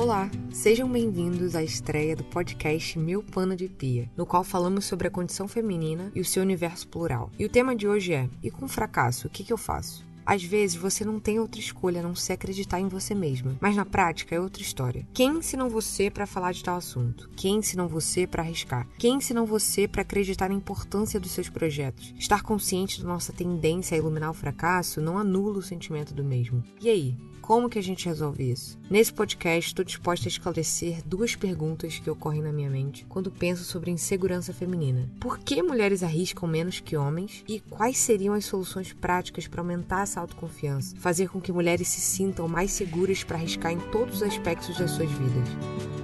Olá, sejam bem-vindos à estreia do podcast Meu Pano de Pia, no qual falamos sobre a condição feminina e o seu universo plural. E o tema de hoje é: e com fracasso, o que, que eu faço? Às vezes você não tem outra escolha a não se acreditar em você mesma, mas na prática é outra história. Quem ensinou você para falar de tal assunto? Quem ensinou você para arriscar? Quem ensinou você para acreditar na importância dos seus projetos? Estar consciente da nossa tendência a iluminar o fracasso não anula o sentimento do mesmo. E aí? Como que a gente resolve isso? Nesse podcast, estou disposta a esclarecer duas perguntas que ocorrem na minha mente quando penso sobre insegurança feminina. Por que mulheres arriscam menos que homens? E quais seriam as soluções práticas para aumentar essa autoconfiança? Fazer com que mulheres se sintam mais seguras para arriscar em todos os aspectos das suas vidas.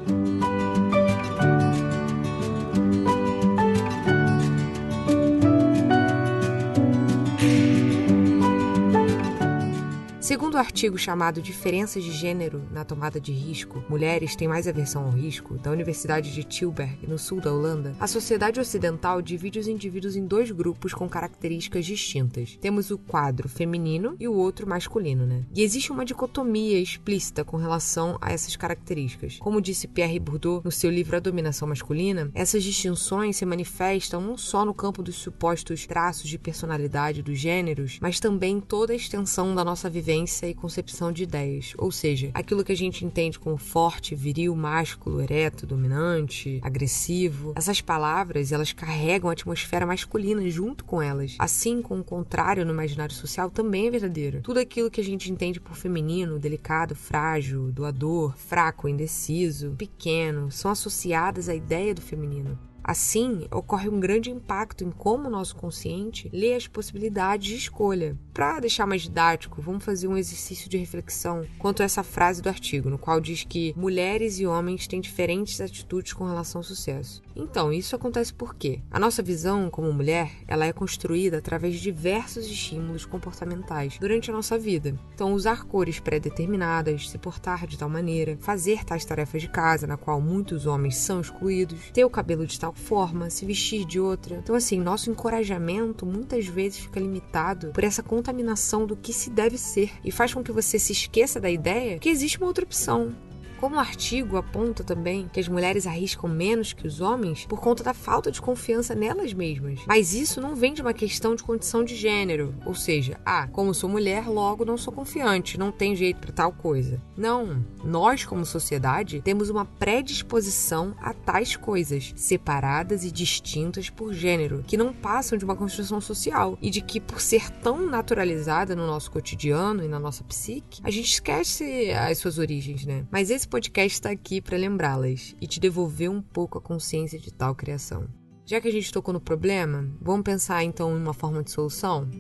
Segundo o artigo chamado Diferenças de Gênero na Tomada de Risco, Mulheres têm mais aversão ao risco, da Universidade de Tilburg, no sul da Holanda, a sociedade ocidental divide os indivíduos em dois grupos com características distintas. Temos o quadro feminino e o outro masculino, né? E existe uma dicotomia explícita com relação a essas características. Como disse Pierre Bourdieu no seu livro A Dominação Masculina, essas distinções se manifestam não só no campo dos supostos traços de personalidade dos gêneros, mas também em toda a extensão da nossa vivência e concepção de ideias, ou seja, aquilo que a gente entende como forte, viril, másculo, ereto, dominante, agressivo. Essas palavras, elas carregam a atmosfera masculina junto com elas. Assim como o contrário no imaginário social também é verdadeiro. Tudo aquilo que a gente entende por feminino, delicado, frágil, doador, fraco, indeciso, pequeno, são associadas à ideia do feminino. Assim, ocorre um grande impacto em como o nosso consciente lê as possibilidades de escolha. Para deixar mais didático, vamos fazer um exercício de reflexão quanto a essa frase do artigo, no qual diz que mulheres e homens têm diferentes atitudes com relação ao sucesso. Então, isso acontece por quê? A nossa visão como mulher, ela é construída através de diversos estímulos comportamentais durante a nossa vida. Então, usar cores pré-determinadas, se portar de tal maneira, fazer tais tarefas de casa, na qual muitos homens são excluídos, ter o cabelo de tal forma, se vestir de outra. Então, assim, nosso encorajamento muitas vezes fica limitado por essa contaminação do que se deve ser e faz com que você se esqueça da ideia que existe uma outra opção. Como o artigo aponta também que as mulheres arriscam menos que os homens por conta da falta de confiança nelas mesmas. Mas isso não vem de uma questão de condição de gênero, ou seja, ah, como sou mulher, logo não sou confiante, não tem jeito para tal coisa. Não, nós como sociedade temos uma predisposição a tais coisas, separadas e distintas por gênero, que não passam de uma construção social e de que por ser tão naturalizada no nosso cotidiano e na nossa psique, a gente esquece as suas origens, né? Mas esse esse podcast está aqui para lembrá-las e te devolver um pouco a consciência de tal criação. Já que a gente tocou no problema, vamos pensar então em uma forma de solução?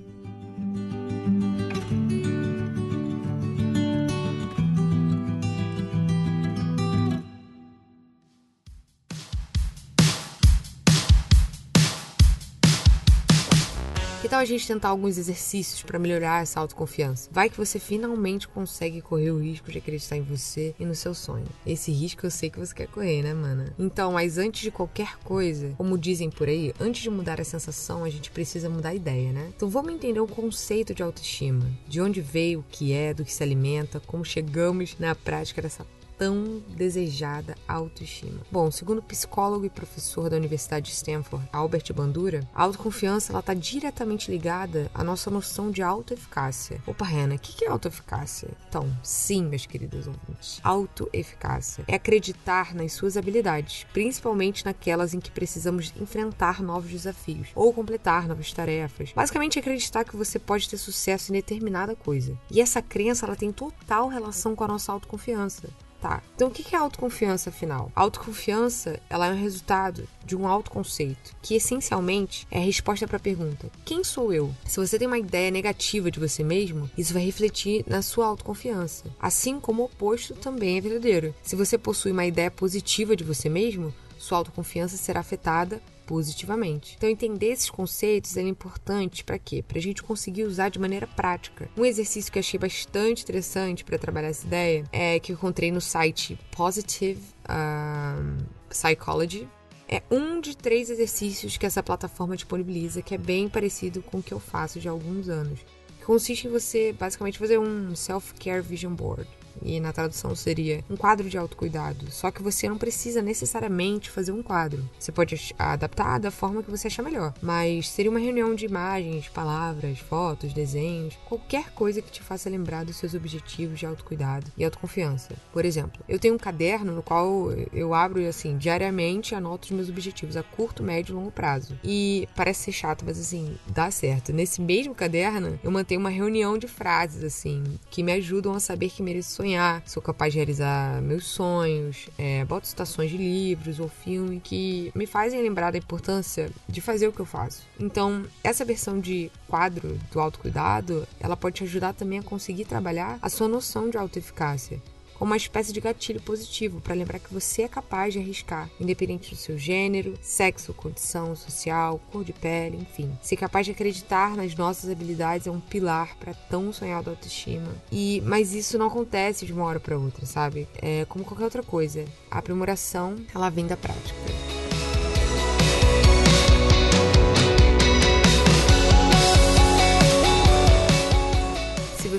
Que tal a gente tentar alguns exercícios para melhorar essa autoconfiança? Vai que você finalmente consegue correr o risco de acreditar em você e no seu sonho. Esse risco eu sei que você quer correr, né, mana? Então, mas antes de qualquer coisa, como dizem por aí, antes de mudar a sensação, a gente precisa mudar a ideia, né? Então vamos entender o conceito de autoestima, de onde veio, o que é, do que se alimenta, como chegamos na prática dessa tão desejada autoestima. Bom, segundo o psicólogo e professor da Universidade de Stanford, Albert Bandura, a autoconfiança está diretamente ligada à nossa noção de autoeficácia. Opa, Rena, o que é autoeficácia? Então, sim, meus queridos ouvintes, autoeficácia é acreditar nas suas habilidades, principalmente naquelas em que precisamos enfrentar novos desafios ou completar novas tarefas. Basicamente, acreditar que você pode ter sucesso em determinada coisa. E essa crença ela tem total relação com a nossa autoconfiança. Tá. Então, o que é autoconfiança, afinal? Autoconfiança ela é um resultado de um autoconceito, que essencialmente é a resposta para a pergunta: quem sou eu? Se você tem uma ideia negativa de você mesmo, isso vai refletir na sua autoconfiança. Assim como o oposto também é verdadeiro. Se você possui uma ideia positiva de você mesmo, sua autoconfiança será afetada positivamente. Então, entender esses conceitos é importante para quê? Para a gente conseguir usar de maneira prática. Um exercício que achei bastante interessante para trabalhar essa ideia é que eu encontrei no site Positive um, Psychology. É um de três exercícios que essa plataforma disponibiliza, que é bem parecido com o que eu faço já há alguns anos. Consiste em você basicamente fazer um self-care vision board e na tradução seria um quadro de autocuidado. Só que você não precisa necessariamente fazer um quadro. Você pode adaptar da forma que você achar melhor, mas seria uma reunião de imagens, palavras, fotos, desenhos, qualquer coisa que te faça lembrar dos seus objetivos de autocuidado e autoconfiança. Por exemplo, eu tenho um caderno no qual eu abro assim, diariamente anoto os meus objetivos a curto, médio e longo prazo. E parece ser chato, mas assim, dá certo. Nesse mesmo caderno, eu mantenho uma reunião de frases assim, que me ajudam a saber que mereço sonhar, sou capaz de realizar meus sonhos, é, boto citações de livros ou filme que me fazem lembrar da importância de fazer o que eu faço. Então, essa versão de quadro do autocuidado, ela pode te ajudar também a conseguir trabalhar a sua noção de autoeficácia como uma espécie de gatilho positivo para lembrar que você é capaz de arriscar, independente do seu gênero, sexo, condição social, cor de pele, enfim. Ser capaz de acreditar nas nossas habilidades é um pilar para tão sonhada autoestima. E mas isso não acontece de uma hora para outra, sabe? É como qualquer outra coisa. A aprimoração, ela vem da prática.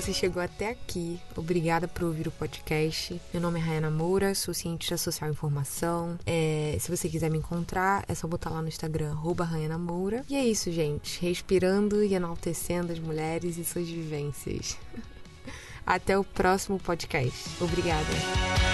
Você chegou até aqui, obrigada por ouvir o podcast. Meu nome é Rayana Moura, sou cientista social e informação. É, se você quiser me encontrar, é só botar lá no Instagram, Rayana Moura. E é isso, gente. Respirando e enaltecendo as mulheres e suas vivências. Até o próximo podcast. Obrigada.